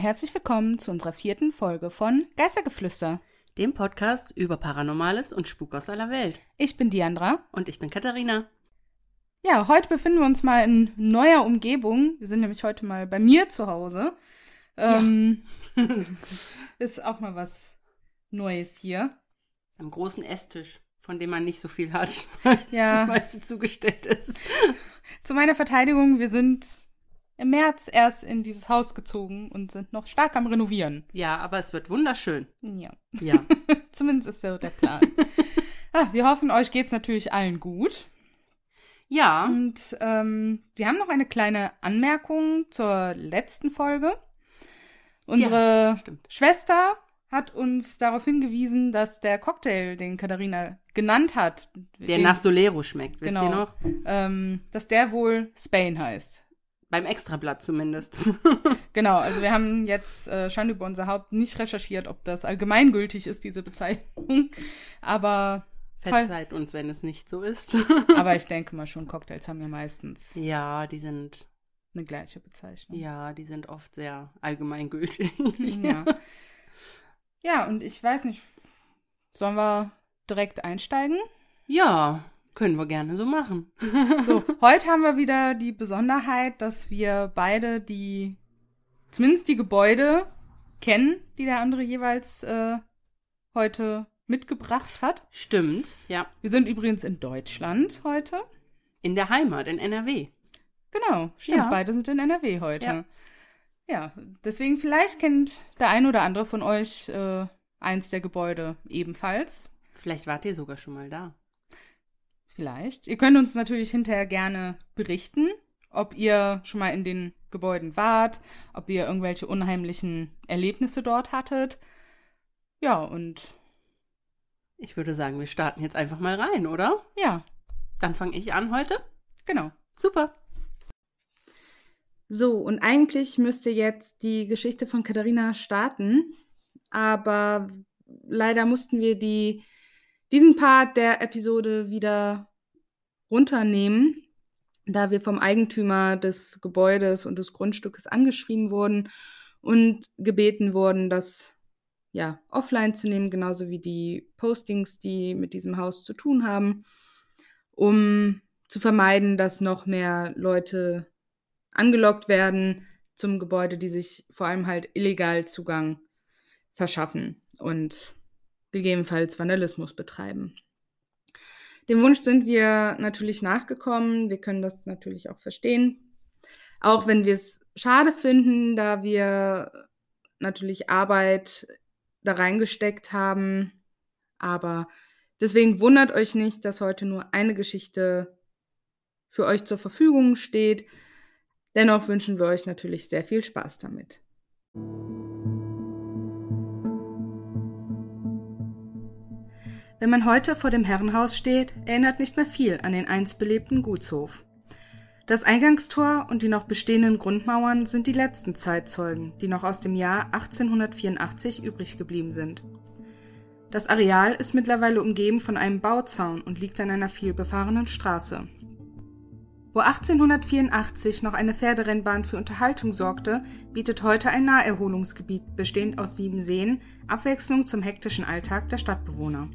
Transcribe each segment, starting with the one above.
Herzlich willkommen zu unserer vierten Folge von Geistergeflüster. Dem Podcast über Paranormales und Spuk aus aller Welt. Ich bin Diandra. Und ich bin Katharina. Ja, heute befinden wir uns mal in neuer Umgebung. Wir sind nämlich heute mal bei mir zu Hause. Ähm, ist auch mal was Neues hier. Am großen Esstisch, von dem man nicht so viel hat, Ja. das meiste zugestellt ist. Zu meiner Verteidigung, wir sind im März erst in dieses Haus gezogen und sind noch stark am Renovieren. Ja, aber es wird wunderschön. Ja, Ja. zumindest ist so der Plan. ah, wir hoffen, euch geht's natürlich allen gut. Ja, Und ähm, wir haben noch eine kleine Anmerkung zur letzten Folge. Unsere stimmt. Schwester hat uns darauf hingewiesen, dass der Cocktail, den Katharina genannt hat, der den, nach Solero schmeckt, wisst Genau. ihr noch? ähm, dass der wohl Spain heißt. Beim Extrablatt zumindest. Genau, also wir haben jetzt äh, Schande über unser Haupt nicht recherchiert, ob das allgemeingültig ist, diese Bezeichnung. Aber, Verzeiht uns, wenn es nicht so ist. aber ich denke mal schon, Cocktails haben ja meistens ja, die sind, eine gleiche Bezeichnung. ja, die sind oft sehr allgemeingültig. Ja. ja, und ich weiß nicht, sollen wir direkt einsteigen? ja, können wir gerne so machen. So, heute haben wir wieder die Besonderheit, dass wir beide die, zumindest die Gebäude kennen, die der andere jeweils äh, heute mitgebracht hat. Stimmt, ja. Wir sind übrigens in Deutschland heute. In der Heimat, in NRW. Genau, stimmt, Ja. beide sind in NRW heute. Ja. Ja, deswegen vielleicht kennt der ein oder andere von euch äh, eins der Gebäude ebenfalls. Vielleicht wart ihr sogar schon mal da. Vielleicht. Ihr könnt uns natürlich hinterher gerne berichten, ob ihr schon mal in den Gebäuden wart, ob ihr irgendwelche unheimlichen Erlebnisse dort hattet. Ja, und Ich würde sagen, wir starten jetzt einfach mal rein, oder? ja, Dann fange ich an heute. genau. Super. So, und eigentlich müsste jetzt die Geschichte von Katharina starten, aber leider mussten wir die, diesen Part der Episode wieder runternehmen, da wir vom Eigentümer des Gebäudes und des Grundstückes angeschrieben wurden und gebeten wurden, das ja offline zu nehmen, genauso wie die Postings, die mit diesem Haus zu tun haben, um zu vermeiden, dass noch mehr Leute angelockt werden zum Gebäude, die sich vor allem halt illegal Zugang verschaffen und gegebenenfalls Vandalismus betreiben. Dem Wunsch sind wir natürlich nachgekommen. Wir können das natürlich auch verstehen. Auch wenn wir es schade finden, da wir natürlich Arbeit da reingesteckt haben. Aber deswegen wundert euch nicht, dass heute nur eine Geschichte für euch zur Verfügung steht. Dennoch wünschen wir euch natürlich sehr viel Spaß damit. Wenn man heute vor dem Herrenhaus steht, erinnert nicht mehr viel an den einst belebten Gutshof. Das Eingangstor und die noch bestehenden Grundmauern sind die letzten Zeitzeugen, die noch aus dem Jahr 1884 übrig geblieben sind. Das Areal ist mittlerweile umgeben von einem Bauzaun und liegt an einer vielbefahrenen Straße. Wo 1884 noch eine Pferderennbahn für Unterhaltung sorgte, bietet heute ein Naherholungsgebiet bestehend aus sieben Seen Abwechslung zum hektischen Alltag der Stadtbewohner.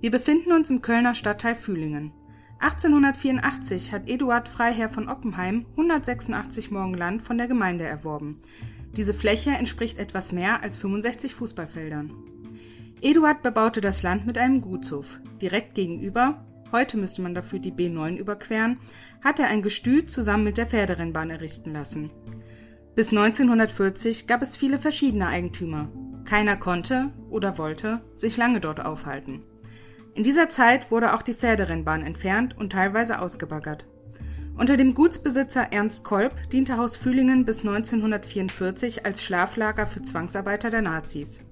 Wir befinden uns im Kölner Stadtteil Fühlingen. 1884 hat Eduard Freiherr von Oppenheim 186 Morgenland von der Gemeinde erworben. Diese Fläche entspricht etwas mehr als 65 Fußballfeldern. Eduard bebaute das Land mit einem Gutshof. Direkt gegenüber, heute müsste man dafür die B9 überqueren, hat er ein Gestüt zusammen mit der Pferderennbahn errichten lassen. Bis 1940 gab es viele verschiedene Eigentümer. Keiner konnte oder wollte sich lange dort aufhalten. In dieser Zeit wurde auch die Pferderennbahn entfernt und teilweise ausgebaggert. Unter dem Gutsbesitzer Ernst Kolb diente Haus Fühlingen bis 1944 als Schlaflager für Zwangsarbeiter der Nazis.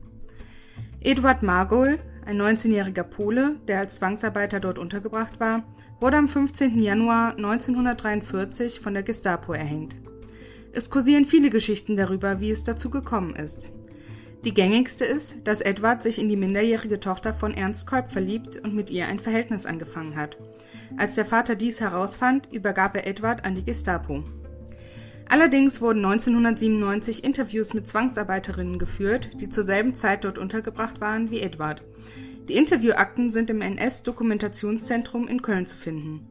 Eduard Margol, ein 19-jähriger Pole, der als Zwangsarbeiter dort untergebracht war, wurde am 15. Januar 1943 von der Gestapo erhängt. Es kursieren viele Geschichten darüber, wie es dazu gekommen ist. Die gängigste ist, dass Edward sich in die minderjährige Tochter von Ernst Kolb verliebt und mit ihr ein Verhältnis angefangen hat. Als der Vater dies herausfand, übergab er Edward an die Gestapo. Allerdings wurden 1997 Interviews mit Zwangsarbeiterinnen geführt, die zur selben Zeit dort untergebracht waren wie Edward. Die Interviewakten sind im NS-Dokumentationszentrum in Köln zu finden.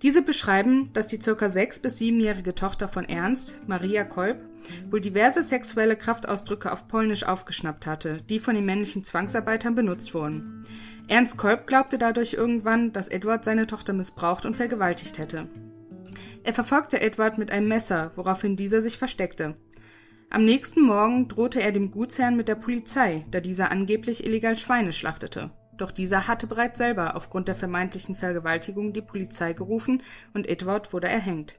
Diese beschreiben, dass die circa sechs- bis siebenjährige Tochter von Ernst, Maria Kolb, wohl diverse sexuelle Kraftausdrücke auf Polnisch aufgeschnappt hatte, die von den männlichen Zwangsarbeitern benutzt wurden. Ernst Kolb glaubte dadurch irgendwann, dass Edward seine Tochter missbraucht und vergewaltigt hätte. Er verfolgte Edward mit einem Messer, woraufhin dieser sich versteckte. Am nächsten Morgen drohte er dem Gutsherrn mit der Polizei, da dieser angeblich illegal Schweine schlachtete. Doch dieser hatte bereits selber aufgrund der vermeintlichen Vergewaltigung die Polizei gerufen und Edward wurde erhängt.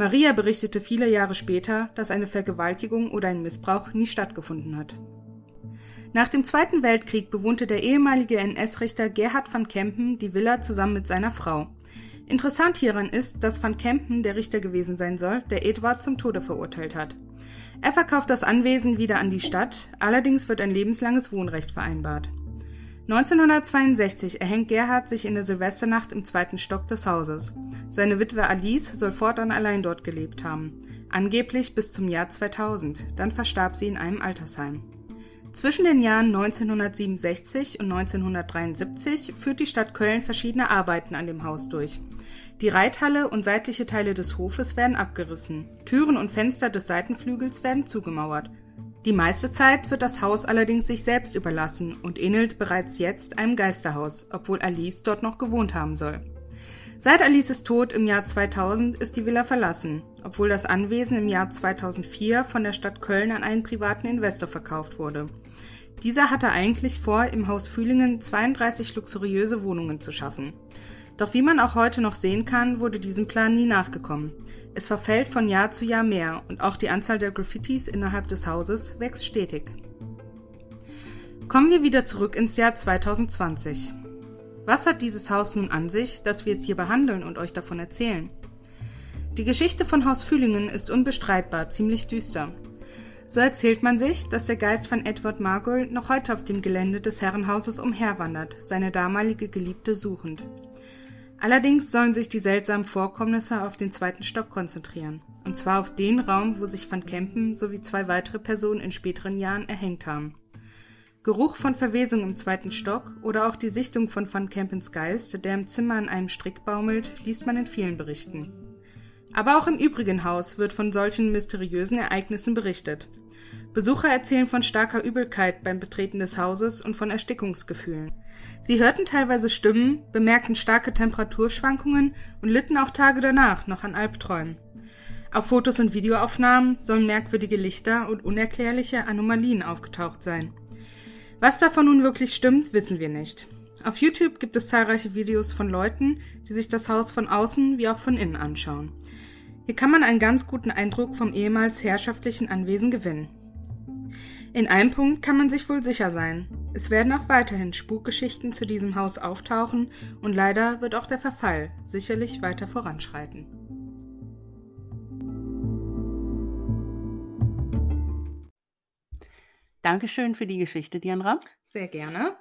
Maria berichtete viele Jahre später, dass eine Vergewaltigung oder ein Missbrauch nie stattgefunden hat. Nach dem Zweiten Weltkrieg bewohnte der ehemalige NS-Richter Gerhard van Kempen die Villa zusammen mit seiner Frau. Interessant hieran ist, dass van Kempen der Richter gewesen sein soll, der Edward zum Tode verurteilt hat. Er verkauft das Anwesen wieder an die Stadt, allerdings wird ein lebenslanges Wohnrecht vereinbart. 1962 erhängt Gerhard sich in der Silvesternacht im zweiten Stock des Hauses. Seine Witwe Alice soll fortan allein dort gelebt haben, angeblich bis zum Jahr 2000, dann verstarb sie in einem Altersheim. Zwischen den Jahren 1967 und 1973 führt die Stadt Köln verschiedene Arbeiten an dem Haus durch. Die Reithalle und seitliche Teile des Hofes werden abgerissen. Türen und Fenster des Seitenflügels werden zugemauert. Die meiste Zeit wird das Haus allerdings sich selbst überlassen und ähnelt bereits jetzt einem Geisterhaus, obwohl Alice dort noch gewohnt haben soll. Seit Alices Tod im Jahr 2000 ist die Villa verlassen, obwohl das Anwesen im Jahr 2004 von der Stadt Köln an einen privaten Investor verkauft wurde. Dieser hatte eigentlich vor, im Haus Fühlingen 32 luxuriöse Wohnungen zu schaffen. Doch wie man auch heute noch sehen kann, wurde diesem Plan nie nachgekommen. Es verfällt von Jahr zu Jahr mehr und auch die Anzahl der Graffitis innerhalb des Hauses wächst stetig. Kommen wir wieder zurück ins Jahr 2020. Was hat dieses Haus nun an sich, dass wir es hier behandeln und euch davon erzählen? Die Geschichte von Haus Fühlingen ist unbestreitbar ziemlich düster. So erzählt man sich, dass der Geist von Edward Margol noch heute auf dem Gelände des Herrenhauses umherwandert, seine damalige Geliebte suchend. Allerdings sollen sich die seltsamen Vorkommnisse auf den zweiten Stock konzentrieren, und zwar auf den Raum, wo sich Van Kempen sowie zwei weitere Personen in späteren Jahren erhängt haben. Geruch von Verwesung im zweiten Stock oder auch die Sichtung von Van Kempens Geist, der im Zimmer an einem Strick baumelt, liest man in vielen Berichten. Aber auch im übrigen Haus wird von solchen mysteriösen Ereignissen berichtet. Besucher erzählen von starker Übelkeit beim Betreten des Hauses und von Erstickungsgefühlen. Sie hörten teilweise Stimmen, bemerkten starke Temperaturschwankungen und litten auch Tage danach noch an Albträumen. Auf Fotos und Videoaufnahmen sollen merkwürdige Lichter und unerklärliche Anomalien aufgetaucht sein. Was davon nun wirklich stimmt, wissen wir nicht. Auf YouTube gibt es zahlreiche Videos von Leuten, die sich das Haus von außen wie auch von innen anschauen. Hier kann man einen ganz guten Eindruck vom ehemals herrschaftlichen Anwesen gewinnen. In einem Punkt kann man sich wohl sicher sein. Es werden auch weiterhin Spukgeschichten zu diesem Haus auftauchen und leider wird auch der Verfall sicherlich weiter voranschreiten. Dankeschön für die Geschichte, Dianra. Sehr gerne.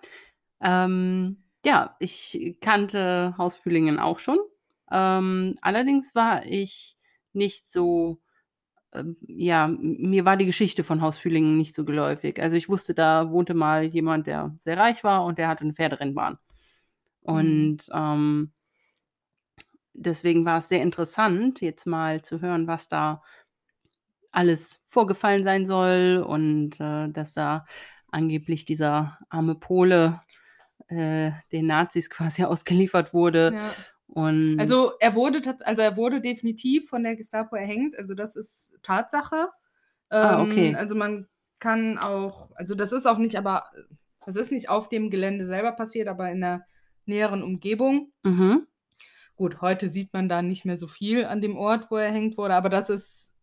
Ähm, ja, ich kannte Haus Fühlingen auch schon. Ähm, allerdings war ich nicht so ja, mir war die Geschichte von Haus Fühlingen nicht so geläufig. Also ich wusste, da wohnte mal jemand, der sehr reich war und der hatte eine Pferderennbahn. Mhm. Und ähm, deswegen war es sehr interessant, jetzt mal zu hören, was da alles vorgefallen sein soll und äh, dass da angeblich dieser arme Pole äh, den Nazis quasi ausgeliefert wurde ja. Und also er wurde also er wurde definitiv von der Gestapo erhängt, also das ist Tatsache. Ah, ähm, okay. Also man kann auch, also das ist auch nicht, aber das ist nicht auf dem Gelände selber passiert, aber in der näheren Umgebung. Mhm. Gut, heute sieht man da nicht mehr so viel an dem Ort, wo er hängt wurde, aber das ist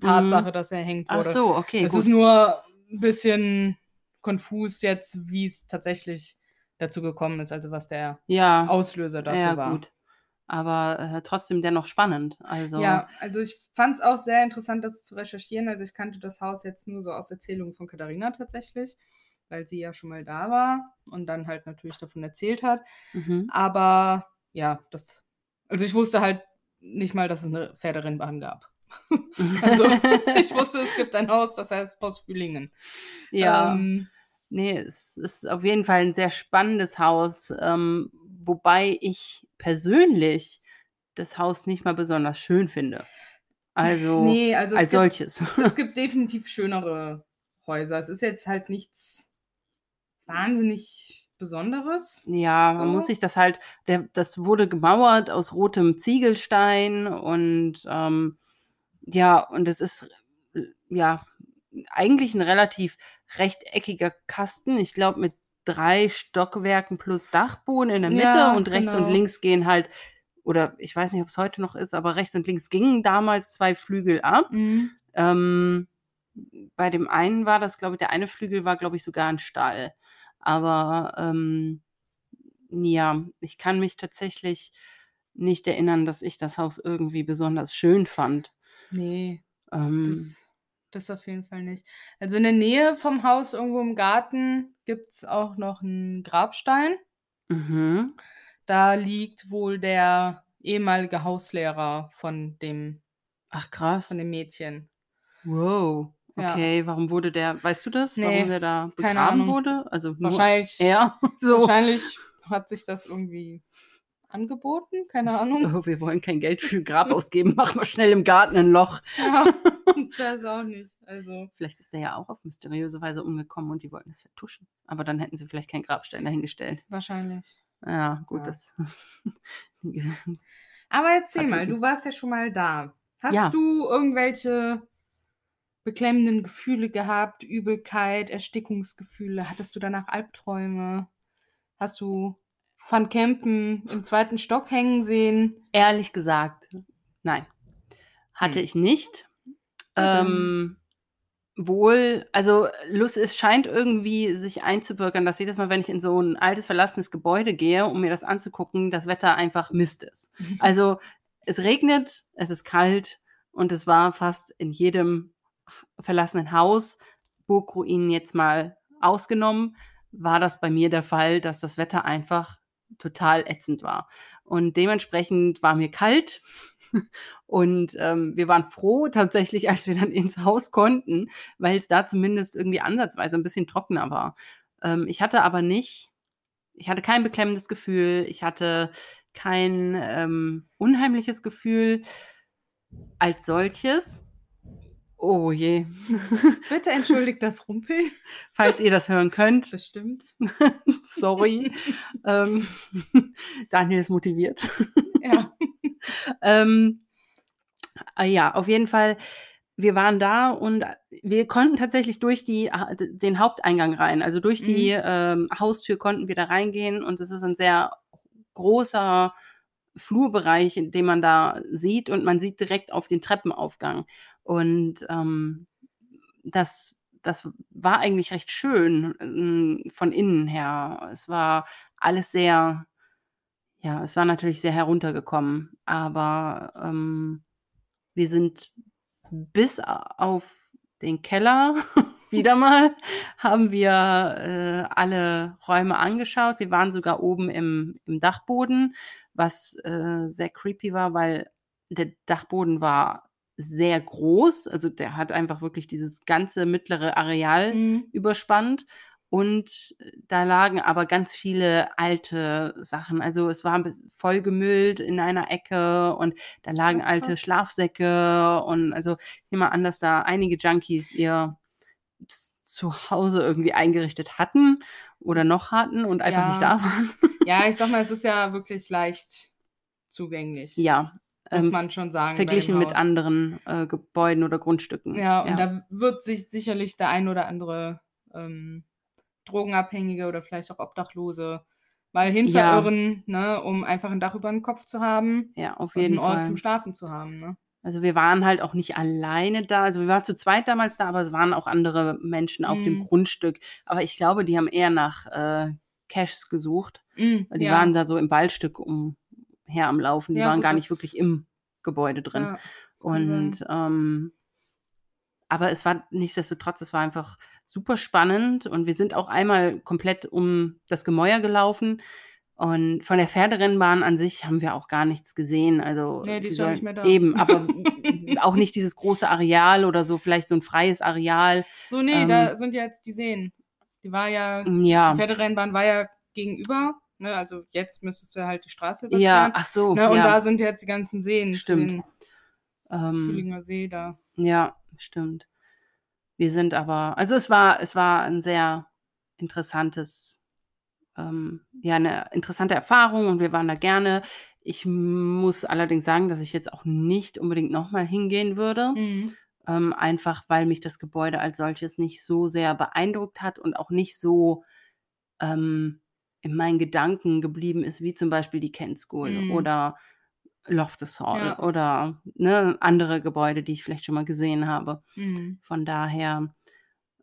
Tatsache, mhm. dass er hängt wurde. Ach so, okay. Es ist nur ein bisschen konfus jetzt, wie es tatsächlich dazu gekommen ist, also was der ja. Auslöser dafür ja, war. Gut aber äh, trotzdem dennoch spannend. Also ja, also ich fand es auch sehr interessant, das zu recherchieren. Also ich kannte das Haus jetzt nur so aus Erzählungen von Katharina tatsächlich, weil sie ja schon mal da war und dann halt natürlich davon erzählt hat. Mhm. Aber ja, das, also ich wusste halt nicht mal, dass es eine Pferderennbahn gab. also ich wusste, es gibt ein Haus, das heißt Haus Fühlingen. Ja. Ähm, nee, es ist auf jeden Fall ein sehr spannendes Haus, ähm, wobei ich persönlich das Haus nicht mal besonders schön finde. Also, nee, also als gibt, solches. Es gibt definitiv schönere Häuser. Es ist jetzt halt nichts wahnsinnig Besonderes. Ja, so. man muss sich das halt, der, das wurde gemauert aus rotem Ziegelstein und ähm, ja, und es ist ja eigentlich ein relativ rechteckiger Kasten. Ich glaube, mit drei Stockwerken plus Dachboden in der Mitte ja, und rechts genau. und links gehen halt, oder ich weiß nicht, ob es heute noch ist, aber rechts und links gingen damals zwei Flügel ab. Mhm. Ähm, bei dem einen war das, glaube ich, der eine Flügel war, glaube ich, sogar ein Stall. Aber ähm, ja, ich kann mich tatsächlich nicht erinnern, dass ich das Haus irgendwie besonders schön fand. Nee. Ähm, das, das auf jeden Fall nicht. Also in der Nähe vom Haus, irgendwo im Garten, gibt es auch noch einen Grabstein. Mhm. Da liegt wohl der ehemalige Hauslehrer von dem. Ach krass. Von dem Mädchen. Wow. Okay, ja. warum wurde der, weißt du das, nee, warum der da begraben wurde? Also wahrscheinlich, er. So. Wahrscheinlich hat sich das irgendwie angeboten, keine Ahnung. Oh, wir wollen kein Geld für ein Grab ausgeben, machen wir schnell im Garten ein Loch. Ja, ich weiß auch nicht. Also. Vielleicht ist der ja auch auf mysteriöse Weise umgekommen und die wollten es vertuschen. Aber dann hätten sie vielleicht keinen Grabstein dahingestellt. Wahrscheinlich. Ja, gut, ja. das. Aber erzähl mal, du warst ja schon mal da. Hast ja. du irgendwelche beklemmenden Gefühle gehabt, Übelkeit, Erstickungsgefühle? Hattest du danach Albträume? Hast du Van Kempen im zweiten Stock hängen sehen? Ehrlich gesagt, nein. Hatte hm. ich nicht. Ähm, wohl, also Lust, es scheint irgendwie sich einzubürgern, dass jedes Mal, wenn ich in so ein altes, verlassenes Gebäude gehe, um mir das anzugucken, das Wetter einfach Mist ist. Also es regnet, es ist kalt und es war fast in jedem verlassenen Haus, Burgruinen jetzt mal ausgenommen, war das bei mir der Fall, dass das Wetter einfach total ätzend war. Und dementsprechend war mir kalt. Und ähm, wir waren froh tatsächlich, als wir dann ins Haus konnten, weil es da zumindest irgendwie ansatzweise ein bisschen trockener war. Ähm, ich hatte aber nicht, ich hatte kein beklemmendes Gefühl, ich hatte kein ähm, unheimliches Gefühl als solches. Oh je. Bitte entschuldigt das Rumpeln. Falls ihr das hören könnt. Bestimmt. Sorry. ähm, Daniel ist motiviert. Ja. ähm, äh, ja, auf jeden Fall. Wir waren da und wir konnten tatsächlich durch die, den Haupteingang rein. Also durch die mhm. ähm, Haustür konnten wir da reingehen und es ist ein sehr großer Flurbereich, den man da sieht und man sieht direkt auf den Treppenaufgang. Und ähm, das, das war eigentlich recht schön äh, von innen her. Es war alles sehr, ja, es war natürlich sehr heruntergekommen, aber ähm, wir sind bis auf den Keller wieder mal, haben wir äh, alle Räume angeschaut. Wir waren sogar oben im, im Dachboden, was äh, sehr creepy war, weil der Dachboden war sehr groß. Also der hat einfach wirklich dieses ganze mittlere Areal mhm. überspannt. Und da lagen aber ganz viele alte Sachen. Also es war voll gemüllt in einer Ecke und da lagen alte Schlafsäcke und also ich nehme mal an, dass da einige Junkies ihr Zuhause irgendwie eingerichtet hatten oder noch hatten und einfach ja. nicht da waren. Ja, ich sag mal, es ist ja wirklich leicht zugänglich. Ja, muss ähm, man schon sagen. Verglichen mit anderen äh, Gebäuden oder Grundstücken. Ja, und ja. da wird sich sicherlich der ein oder andere ähm, Drogenabhängige oder vielleicht auch Obdachlose mal hinverirren, ja. ne, um einfach ein Dach über den Kopf zu haben. Ja, auf jeden und einen Fall. Ort zum Schlafen zu haben. Ne? Also wir waren halt auch nicht alleine da. Also wir waren zu zweit damals da, aber es waren auch andere Menschen auf mm. dem mhm. Grundstück. Aber ich glaube, die haben eher nach äh, Cashs gesucht. Mm, die ja. waren da so im Waldstück um, her am Laufen. Die ja, waren gut, gar nicht wirklich im Gebäude drin. Ja, und ähm, aber es war nichtsdestotrotz, es war einfach super spannend und wir sind auch einmal komplett um das Gemäuer gelaufen. Und von der Pferderennbahn an sich haben wir auch gar nichts gesehen. Also Nee, die die ist ja nicht mehr da. Eben, aber auch nicht dieses große Areal oder so, vielleicht so ein freies Areal. So, nee, Ähm, da sind ja jetzt die Seen. Die war ja, die Ja, Pferderennbahn war ja gegenüber. Ne? Also jetzt müsstest du ja halt die Straße ja, überqueren. ach so, ne? Und ja, da sind jetzt die ganzen Seen. Stimmt. Ähm, Fühlinger See da. ja, stimmt. Wir sind aber, also es war, es war ein sehr interessantes, ähm, ja, eine interessante Erfahrung und wir waren da gerne. Ich muss allerdings sagen, dass ich jetzt auch nicht unbedingt nochmal hingehen würde. Mhm. ähm, einfach weil mich das Gebäude als solches nicht so sehr beeindruckt hat und auch nicht so ähm, in meinen Gedanken geblieben ist, wie zum Beispiel die Kent School Mhm. oder Loftus Hall Ja. oder ne, andere Gebäude, die ich vielleicht schon mal gesehen habe. Mhm. Von daher,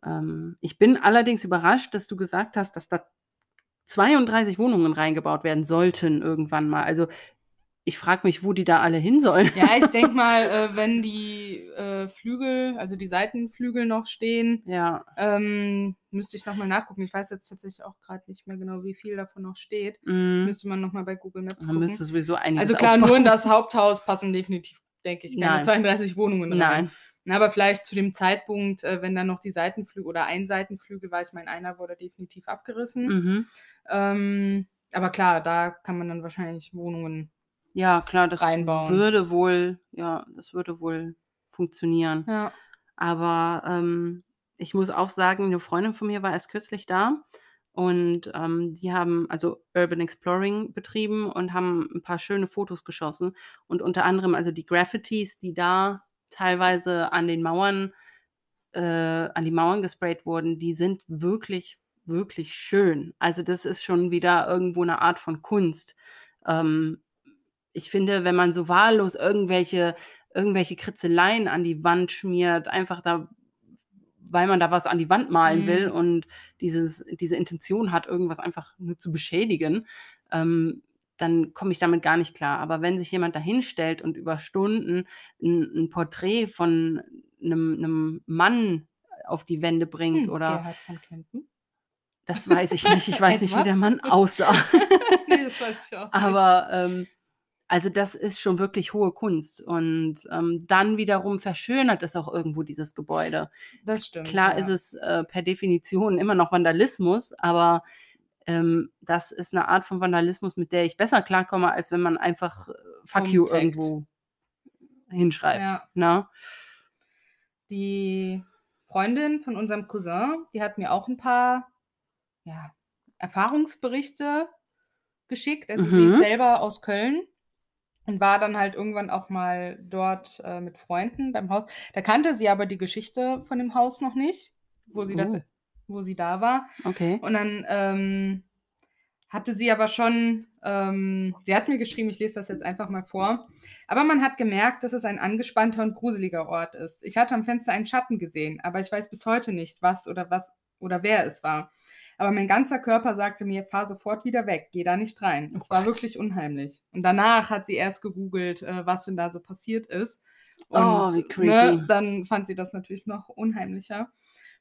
ähm, ich bin allerdings überrascht, dass du gesagt hast, dass da 32 Wohnungen reingebaut werden sollten irgendwann mal. Also ich frage mich, wo die da alle hin sollen. Ja, ich denke mal, äh, wenn die äh, Flügel, also die Seitenflügel noch stehen, Ja. ähm, müsste ich nochmal nachgucken. Ich weiß jetzt tatsächlich auch gerade nicht mehr genau, wie viel davon noch steht. Mm. Müsste man nochmal bei Google Maps Man gucken. müsste sowieso einiges Also klar, nur in aufbauen. das Haupthaus passen definitiv, denke ich, keine Nein. 32 Wohnungen rein. Nein. Na, aber vielleicht zu dem Zeitpunkt, äh, wenn dann noch die Seitenflügel oder ein Seitenflügel war, ich meine, einer wurde definitiv abgerissen. Mhm. Ähm, aber klar, da kann man dann wahrscheinlich Wohnungen. Ja, klar, das Reinbauen. würde wohl, ja, das würde wohl funktionieren. Ja. Aber ähm, ich muss auch sagen, eine Freundin von mir war erst kürzlich da und ähm, die haben also Urban Exploring betrieben und haben ein paar schöne Fotos geschossen und unter anderem also die Graffitis, die da teilweise an den Mauern, äh, an die Mauern gesprayt wurden, die sind wirklich, wirklich schön. Also das ist schon wieder irgendwo eine Art von Kunst. Ähm, ich finde, wenn man so wahllos irgendwelche, irgendwelche Kritzeleien an die Wand schmiert, einfach da, weil man da was an die Wand malen Mhm. will und dieses, diese Intention hat, irgendwas einfach nur zu beschädigen, ähm, dann komme ich damit gar nicht klar. Aber wenn sich jemand da hinstellt und über Stunden ein, ein Porträt von einem, einem Mann auf die Wände bringt Hm, oder Gerhard von Kempen. das weiß ich nicht. Ich weiß nicht, wie der Mann aussah. nee, das weiß ich auch. nicht. Aber ähm, also das ist schon wirklich hohe Kunst. Und ähm, dann wiederum verschönert es auch irgendwo dieses Gebäude. das stimmt. Klar ja. ist es äh, per Definition immer noch Vandalismus, aber ähm, das ist eine Art von Vandalismus, mit der ich besser klarkomme, als wenn man einfach äh, Fuck you irgendwo hinschreibt. Ja. Na? Die Freundin von unserem Cousin, die hat mir auch ein paar ja, Erfahrungsberichte geschickt. Also sie Mhm. ist selber aus Köln und war dann halt irgendwann auch mal dort äh, mit Freunden beim Haus. Da kannte sie aber die Geschichte von dem Haus noch nicht, wo sie das, Oh. Wo sie da war. Okay. Und dann ähm, hatte sie aber schon, ähm, sie hat mir geschrieben, ich lese das jetzt einfach mal vor, aber man hat gemerkt, dass es ein angespannter und gruseliger Ort ist. Ich hatte am Fenster einen Schatten gesehen, aber ich weiß bis heute nicht, was oder was oder wer es war. Aber mein ganzer Körper sagte mir, fahr sofort wieder weg, geh da nicht rein. Es Oh war Gott. wirklich unheimlich. Und danach hat sie erst gegoogelt, äh, was denn da so passiert ist. Und Oh, wie creepy. ne, dann fand sie das natürlich noch unheimlicher.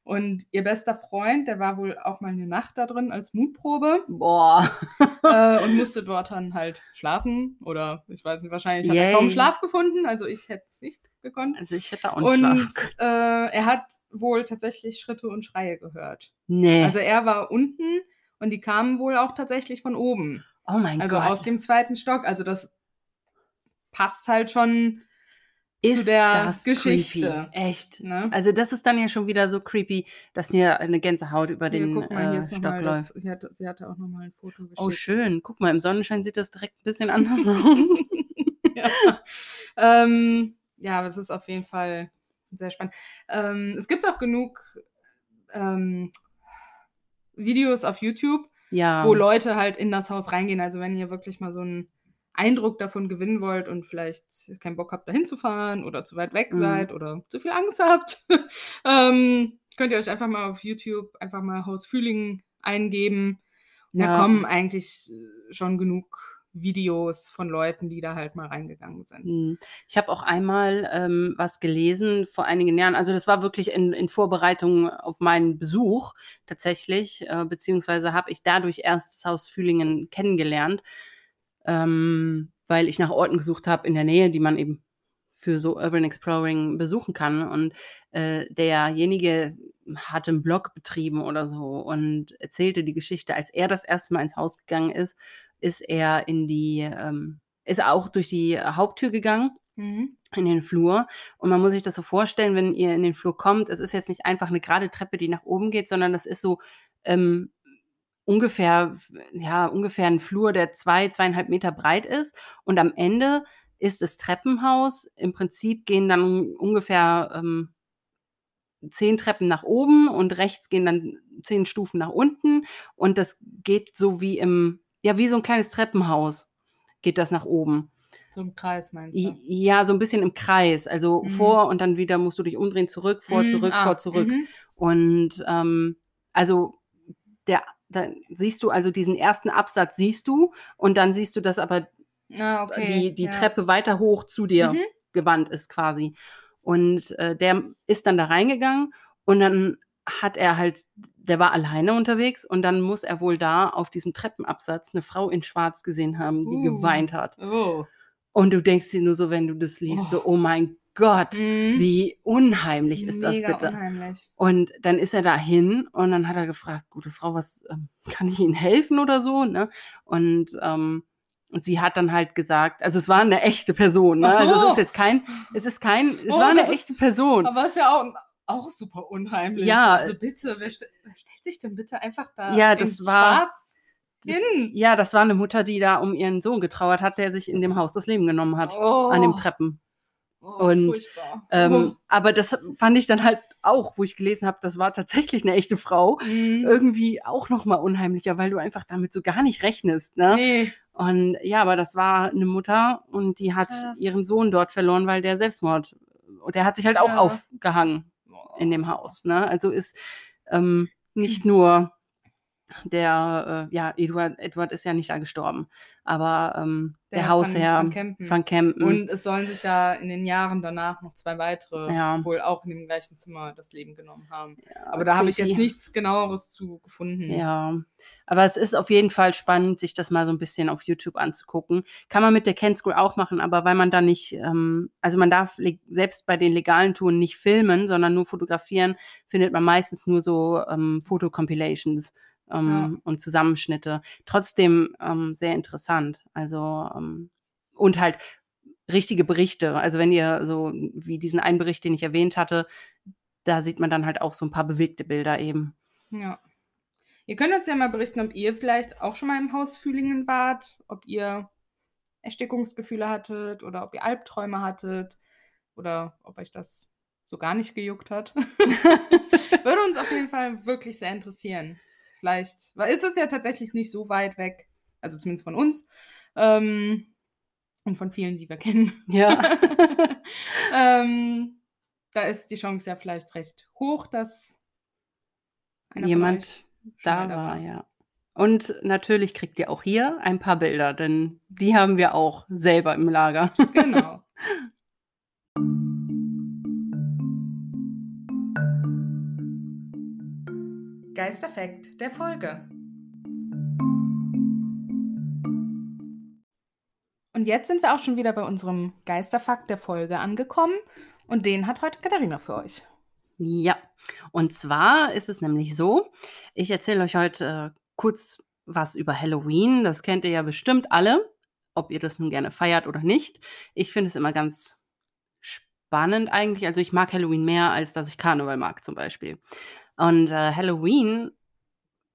Und ihr bester Freund, der war wohl auch mal eine Nacht da drin als Mutprobe Boah. äh, und musste dort dann halt schlafen. Oder ich weiß nicht, wahrscheinlich hat er Yay. kaum Schlaf gefunden. Also ich hätte es nicht gekonnt. Also ich hätte auch nicht Und äh, er hat wohl tatsächlich Schritte und Schreie gehört. Nee. Also er war unten und die kamen wohl auch tatsächlich von oben. oh mein Also Gott. aus dem zweiten Stock. Also das passt halt schon, ist der das Geschichte. Creepy. Echt. ne? Also das ist dann ja schon wieder so creepy, dass mir eine Gänsehaut über Hier, den guck mal, hier äh, ist Stock das, läuft. sie hatte, sie hatte auch nochmal ein Foto geschickt. Oh, schön. Guck mal, im Sonnenschein sieht das direkt ein bisschen anders aus. ja. ähm, ja, aber es ist auf jeden Fall sehr spannend. Ähm, es gibt auch genug ähm, Videos auf YouTube, ja. wo Leute halt in das Haus reingehen. Also wenn ihr wirklich mal so einen Eindruck davon gewinnen wollt und vielleicht keinen Bock habt, da hinzufahren oder zu weit weg Mhm. seid oder zu viel Angst habt, ähm, könnt ihr euch einfach mal auf YouTube einfach mal Haus Fühlingen eingeben. Da Ja. kommen eigentlich äh, schon genug Videos von Leuten, die da halt mal reingegangen sind. Hm. Ich habe auch einmal ähm, was gelesen vor einigen Jahren. Also das war wirklich in, in Vorbereitung auf meinen Besuch tatsächlich, äh, beziehungsweise habe ich dadurch erst das Haus Fühlingen kennengelernt, ähm, weil ich nach Orten gesucht habe in der Nähe, die man eben für so Urban Exploring besuchen kann. Und äh, derjenige hatte einen Blog betrieben oder so und erzählte die Geschichte, als er das erste Mal ins Haus gegangen ist, ist er in die, ähm, ist auch durch die Haupttür gegangen. Mhm. In den Flur. Und man muss sich das so vorstellen, wenn ihr in den Flur kommt, es ist jetzt nicht einfach eine gerade Treppe, die nach oben geht, sondern das ist so ähm, ungefähr, ja, ungefähr ein Flur, der zwei, zweieinhalb Meter breit ist. Und am Ende ist das Treppenhaus. Im Prinzip gehen dann ungefähr ähm, zehn Treppen nach oben und rechts gehen dann zehn Stufen nach unten. Und das geht so wie im, ja, wie so ein kleines Treppenhaus geht das nach oben. So im Kreis meinst du? Ja, so ein bisschen im Kreis. Also Mhm. vor und dann wieder musst du dich umdrehen, zurück, vor, Mhm, zurück, ah, vor, zurück. mhm. Und ähm, also der, da siehst du also diesen ersten Absatz siehst du und dann siehst du, dass aber Ah, okay. die, die ja. Treppe weiter hoch zu dir Mhm. gewandt ist quasi. Und äh, der ist dann da reingegangen und dann hat er halt, der war alleine unterwegs und dann muss er wohl da auf diesem Treppenabsatz eine Frau in Schwarz gesehen haben, die Uh. geweint hat. Oh. Und du denkst dir nur so, wenn du das liest, so, oh mein Gott, Mhm. wie unheimlich ist das Mega bitte? unheimlich. Und dann ist er da hin und dann hat er gefragt, gute Frau, was ähm, kann ich Ihnen helfen oder so? Ne? Und ähm, sie hat dann halt gesagt, also es war eine echte Person, ne? So. Also es ist jetzt kein, es ist kein, es Oh, war eine das ist- echte Person. Aber ist ja auch, auch super unheimlich. Ja. Also bitte, wer, st wer stellt sich denn bitte einfach da Ja, in das war- schwarz Das, hin? ja, das war eine Mutter, die da um ihren Sohn getrauert hat, der sich in dem Haus das Leben genommen hat, Oh. an dem Treppen. Oh, und, furchtbar. Ähm, Aber das fand ich dann halt auch, wo ich gelesen habe, das war tatsächlich eine echte Frau. oh. Mhm. Irgendwie auch noch mal unheimlicher, weil du einfach damit so gar nicht rechnest. Ne? Nee. Und ja, aber das war eine Mutter und die hat Krass. ihren Sohn dort verloren, weil der Selbstmord, und der hat sich halt auch Ja. aufgehangen in dem Haus. Ne? Also ist ähm, nicht nur der, äh, ja, Eduard, Edward ist ja nicht da gestorben, aber ähm, der, Der Hausherr von- von Kempen. von Kempen. Und es sollen sich ja in den Jahren danach noch zwei weitere Ja. wohl auch in dem gleichen Zimmer das Leben genommen haben. Ja, Aber da habe ich jetzt nichts genaueres zu gefunden. Ja, aber es ist auf jeden Fall spannend, sich das mal so ein bisschen auf YouTube anzugucken. Kann man mit der Ken School auch machen, aber weil man da nicht, ähm, also man darf selbst bei den legalen Touren nicht filmen, sondern nur fotografieren, findet man meistens nur so ähm, Fotocompilations ähm, und Zusammenschnitte. Trotzdem ähm, sehr interessant. Also ähm, und halt richtige Berichte. Also wenn ihr so wie diesen einen Bericht, den ich erwähnt hatte, da sieht man dann halt auch so ein paar bewegte Bilder eben. Ja. Ihr könnt uns ja mal berichten, ob ihr vielleicht auch schon mal im Haus Fühlingen wart, ob ihr Erstickungsgefühle hattet oder ob ihr Albträume hattet oder ob euch das so gar nicht gejuckt hat. Würde uns auf jeden Fall wirklich sehr interessieren. Vielleicht, weil ist es ja tatsächlich nicht so weit weg, also zumindest von uns ähm, und von vielen, die wir kennen. Ja. ähm, da ist die Chance ja vielleicht recht hoch, dass jemand da mal war, ja. Und natürlich kriegt ihr auch hier ein paar Bilder, denn die haben wir auch selber im Lager. Genau. Geisterfekt der Folge. Und jetzt sind wir auch schon wieder bei unserem Geisterfakt der Folge angekommen. Und den hat heute Katharina für euch. Ja, und zwar ist es nämlich so, ich erzähle euch heute äh, kurz was über Halloween. Das kennt ihr ja bestimmt alle, ob ihr das nun gerne feiert oder nicht. Ich finde es immer ganz spannend eigentlich. Also ich mag Halloween mehr, als dass ich Karneval mag zum Beispiel. Und äh, Halloween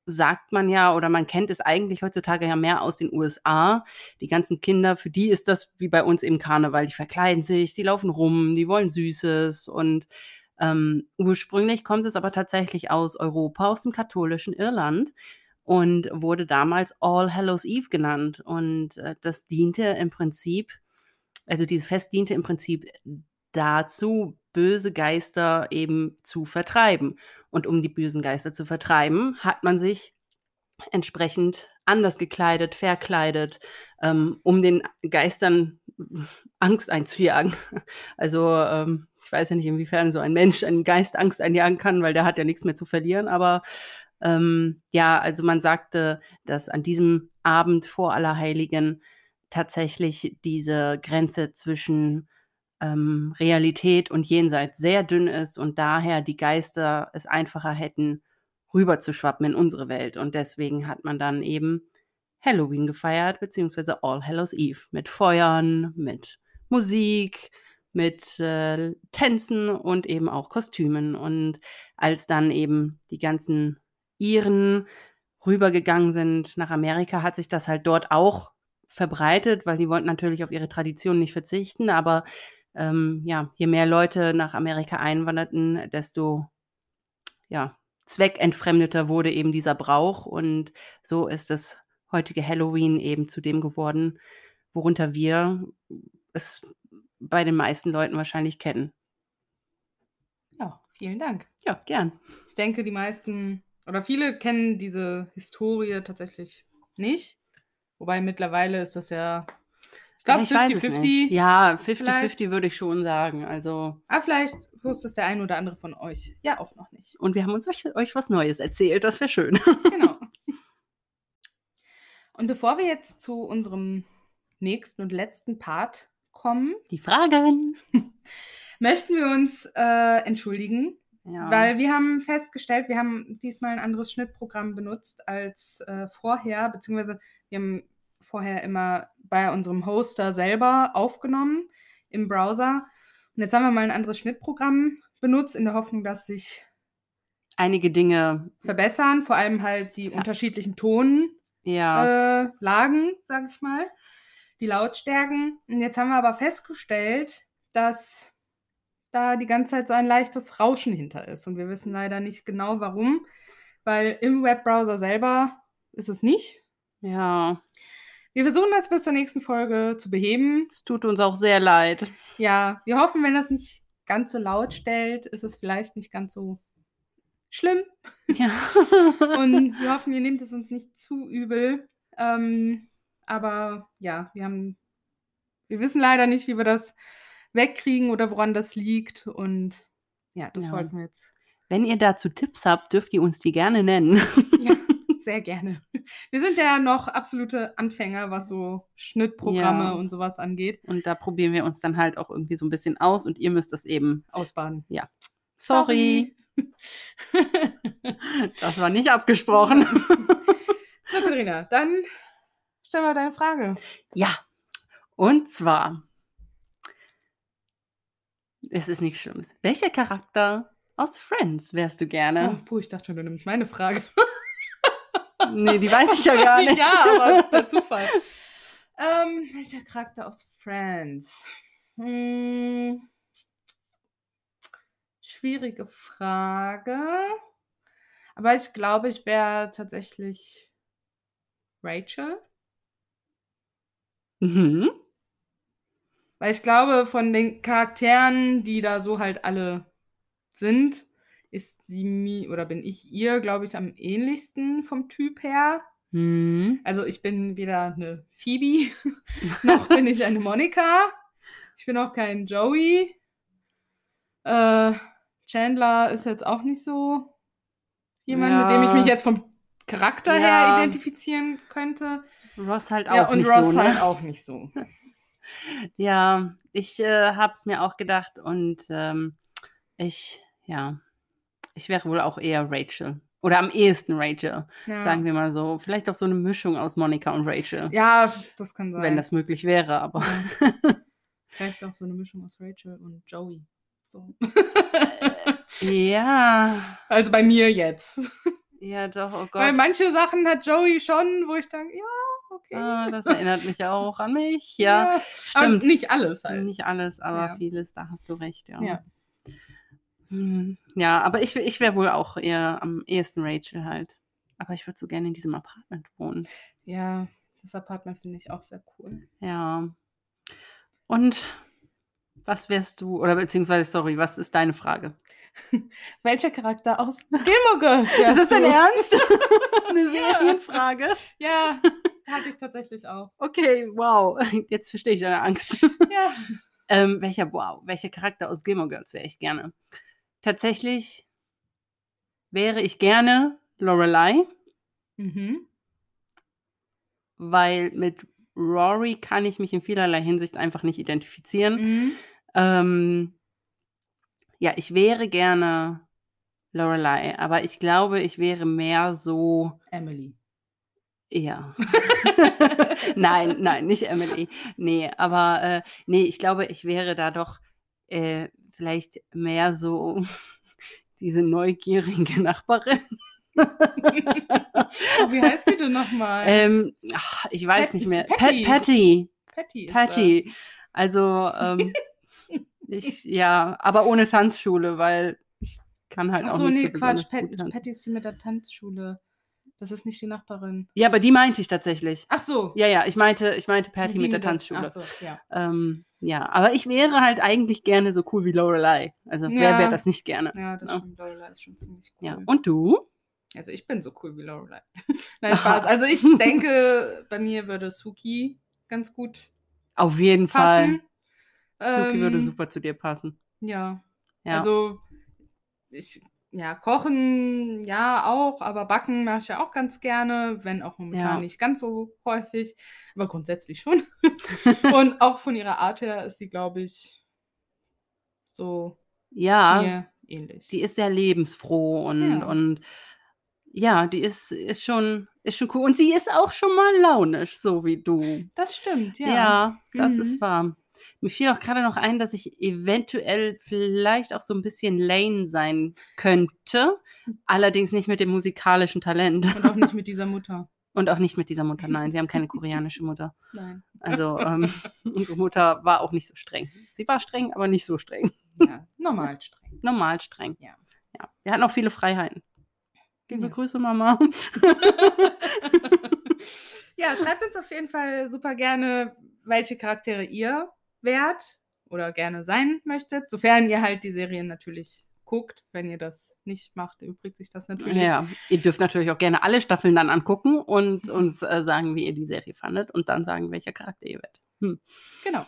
sagt man ja oder man kennt es eigentlich heutzutage ja mehr aus den USA. Die ganzen Kinder, für die ist das wie bei uns eben Karneval. Die verkleiden sich, die laufen rum, die wollen Süßes und ähm, ursprünglich kommt es aber tatsächlich aus Europa, aus dem katholischen Irland und wurde damals All Hallows Eve genannt. Und äh, das diente im Prinzip, also dieses Fest diente im Prinzip dazu, böse Geister eben zu vertreiben. Und um die bösen Geister zu vertreiben, hat man sich entsprechend anders gekleidet, verkleidet, ähm, um den Geistern Angst einzujagen. Also ähm, ich weiß ja nicht, inwiefern so ein Mensch einen Geist Angst einjagen kann, weil der hat ja nichts mehr zu verlieren. Aber ähm, ja, also man sagte, dass an diesem Abend vor Allerheiligen tatsächlich diese Grenze zwischen ähm, Realität und Jenseits sehr dünn ist und daher die Geister es einfacher hätten, rüber zu schwappen in unsere Welt. Und deswegen hat man dann eben Halloween gefeiert, beziehungsweise All Hallows Eve mit Feuern, mit Musik, mit äh, Tänzen und eben auch Kostümen. Und als dann eben die ganzen Iren rübergegangen sind nach Amerika, hat sich das halt dort auch verbreitet, weil die wollten natürlich auf ihre Tradition nicht verzichten. Aber ähm, ja, je mehr Leute nach Amerika einwanderten, desto ja, zweckentfremdeter wurde eben dieser Brauch. Und so ist das heutige Halloween eben zu dem geworden, worunter wir es bei den meisten Leuten wahrscheinlich kennen. Ja, vielen Dank. Ja, gern. Ich denke, die meisten oder viele kennen diese Historie tatsächlich nicht. Wobei mittlerweile ist das ja, glaube, 50-50. Ja, 50-50 würde ich schon sagen. Also. Aber vielleicht wusste es der ein oder andere von euch ja auch noch nicht. Und wir haben uns euch, euch was Neues erzählt. Das wäre schön. Genau. Und bevor wir jetzt zu unserem nächsten und letzten Part kommen, die Fragen, möchten wir uns äh, entschuldigen, ja. weil wir haben festgestellt, wir haben diesmal ein anderes Schnittprogramm benutzt als äh, vorher, beziehungsweise wir haben vorher immer bei unserem Hoster selber aufgenommen im Browser. Und jetzt haben wir mal ein anderes Schnittprogramm benutzt, in der Hoffnung, dass sich einige Dinge verbessern, vor allem halt die ja. unterschiedlichen Tonen ja. äh, Lagen, sag ich mal, die Lautstärken. Und jetzt haben wir aber festgestellt, dass da die ganze Zeit so ein leichtes Rauschen hinter ist. Und wir wissen leider nicht genau warum, weil im Webbrowser selber ist es nicht. Ja. Wir versuchen das bis zur nächsten Folge zu beheben. Es tut uns auch sehr leid. Ja, wir hoffen, wenn das nicht ganz so laut stellt, ist es vielleicht nicht ganz so schlimm. Ja. und wir hoffen, ihr nehmt es uns nicht zu übel. Ähm, aber ja, wir haben, wir wissen leider nicht, wie wir das wegkriegen oder woran das liegt. Und ja, das ja. wollten wir jetzt. Wenn ihr dazu Tipps habt, dürft ihr uns die gerne nennen. Ja, sehr gerne. Wir sind ja noch absolute Anfänger, was so Schnittprogramme ja. und sowas angeht. Und da probieren wir uns dann halt auch irgendwie so ein bisschen aus und ihr müsst das eben ausbaden. Ja. Sorry. Sorry. Das war nicht abgesprochen. So, Katharina, dann stell mal deine Frage. Ja, und zwar, es ist nicht schlimm. Welcher Charakter aus Friends wärst du gerne? Oh, puh, ich dachte schon, du nimmst meine Frage. nee, die weiß ich ja gar nicht. ja, aber der Zufall. Ähm, welcher Charakter aus Friends? Hm schwierige Frage. Aber ich glaube, ich wäre tatsächlich Rachel. Mhm. Weil ich glaube, von den Charakteren, die da so halt alle sind, ist sie mir oder bin ich ihr, glaube ich, am ähnlichsten vom Typ her. Mhm. Also ich bin weder eine Phoebe, noch bin ich eine Monika. Ich bin auch kein Joey. Äh, Chandler ist jetzt auch nicht so jemand, ja. mit dem ich mich jetzt vom Charakter ja. her identifizieren könnte. Ross halt auch ja, und nicht Ross so. Ne? halt auch nicht so. ja, ich äh, habe es mir auch gedacht und ähm, ich, ja, ich wäre wohl auch eher Rachel. Oder am ehesten Rachel, ja. sagen wir mal so. Vielleicht auch so eine Mischung aus Monika und Rachel. Ja, das kann sein. Wenn das möglich wäre, aber. Ja. Vielleicht auch so eine Mischung aus Rachel und Joey. So. ja. Also bei mir jetzt. Ja, doch, oh Gott. Weil manche Sachen hat Joey schon, wo ich denke, ja, okay. Ah, das erinnert mich auch an mich. Ja, ja stimmt. Nicht alles halt. Nicht alles, aber ja. vieles, da hast du recht, ja. Ja, hm, ja aber ich, ich wäre wohl auch eher am ehesten Rachel halt. Aber ich würde so gerne in diesem Apartment wohnen. Ja, das Apartment finde ich auch sehr cool. Ja. Und was wärst du, oder beziehungsweise, sorry, was ist deine Frage? Welcher Charakter aus Gilmore Girls wärst Ist das dein Ernst? Eine Serienfrage? Ja. hatte ich tatsächlich auch. Okay, wow. Jetzt verstehe ich deine Angst. Ja. ähm, welcher, wow, welcher Charakter aus Gilmore Girls wäre ich gerne? Tatsächlich wäre ich gerne Lorelei, Mhm. weil mit Rory kann ich mich in vielerlei Hinsicht einfach nicht identifizieren. Mhm. Ähm, ja, ich wäre gerne Lorelei, aber ich glaube, ich wäre mehr so, Emily. ja. nein, nein, nicht Emily. Nee, aber äh, nee, ich glaube, ich wäre da doch äh, vielleicht mehr so diese neugierige Nachbarin. Oh, wie heißt sie denn nochmal? ähm, ach, ich weiß Pat- nicht mehr. Patty. Pat Patty. Patty ist Patty. Also, ähm, ich, ja, aber ohne Tanzschule, weil ich kann halt Ach auch so, nicht nee, so Quatsch. Pat. Patty ist die mit der Tanzschule. Das ist nicht die Nachbarin. Ja, aber die meinte ich tatsächlich. Ach so. Ja, ja, ich meinte, ich meinte Patty Die mit der Tanzschule. Ach so, ja. Ähm, ja, aber ich wäre halt eigentlich gerne so cool wie Lorelei. Also wer Ja. wäre das nicht gerne? Ja, das Ja. stimmt. Lorelei ist schon ziemlich cool. Ja. Und du? Also ich bin so cool wie Lorelei. Nein, Spaß. Also ich denke, bei mir würde Suki ganz gut Auf jeden Fall. passen. Suki würde Ähm, super zu dir passen. Ja. Ja. Also ich, ja, kochen, ja auch, aber backen mache ich ja auch ganz gerne, wenn auch momentan Ja. nicht ganz so häufig, aber grundsätzlich schon. Und auch von ihrer Art her ist sie, glaube ich, so ja, mir ähnlich. die ist sehr lebensfroh und, Ja. und ja, die ist, ist schon, ist schon cool. Und sie ist auch schon mal launisch, so wie du. das stimmt, ja. Ja, das Mhm. ist wahr. Mir fiel auch gerade noch ein, dass ich eventuell vielleicht auch so ein bisschen Lane sein könnte. Allerdings nicht mit dem musikalischen Talent. Und auch nicht mit dieser Mutter. Und auch nicht mit dieser Mutter. Nein, wir haben keine koreanische Mutter. Nein. Also ähm, unsere Mutter war auch nicht so streng. Sie war streng, aber nicht so streng. Ja, normal streng. Normal streng. Ja. ja. Wir hatten auch viele Freiheiten. Liebe Ja. Grüße, Mama. Ja, schreibt uns auf jeden Fall super gerne, welche Charaktere ihr wärt oder gerne sein möchtet, sofern ihr halt die Serien natürlich guckt. Wenn ihr das nicht macht, übrigt sich das natürlich. Ja, ihr dürft natürlich auch gerne alle Staffeln dann angucken und uns äh, sagen, wie ihr die Serie fandet und dann sagen, welcher Charakter ihr werdet. Hm. Genau.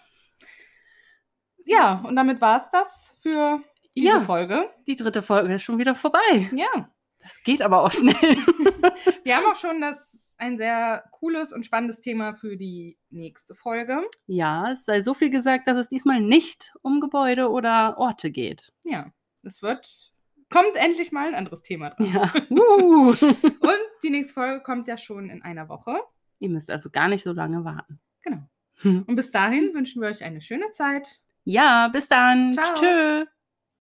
Ja, und damit war es das für diese Ja. Folge. Die dritte Folge ist schon wieder vorbei. Ja, Das geht aber auch schnell. wir haben auch schon das ein sehr cooles und spannendes Thema für die nächste Folge. ja, es sei so viel gesagt, dass es diesmal nicht um Gebäude oder Orte geht. Ja, es wird kommt endlich mal ein anderes Thema dran. Ja. Uh. Und die nächste Folge kommt ja schon in einer Woche. ihr müsst also gar nicht so lange warten. Genau. Und bis dahin wünschen wir euch eine schöne Zeit. Ja, bis dann. Ciao. Tschö.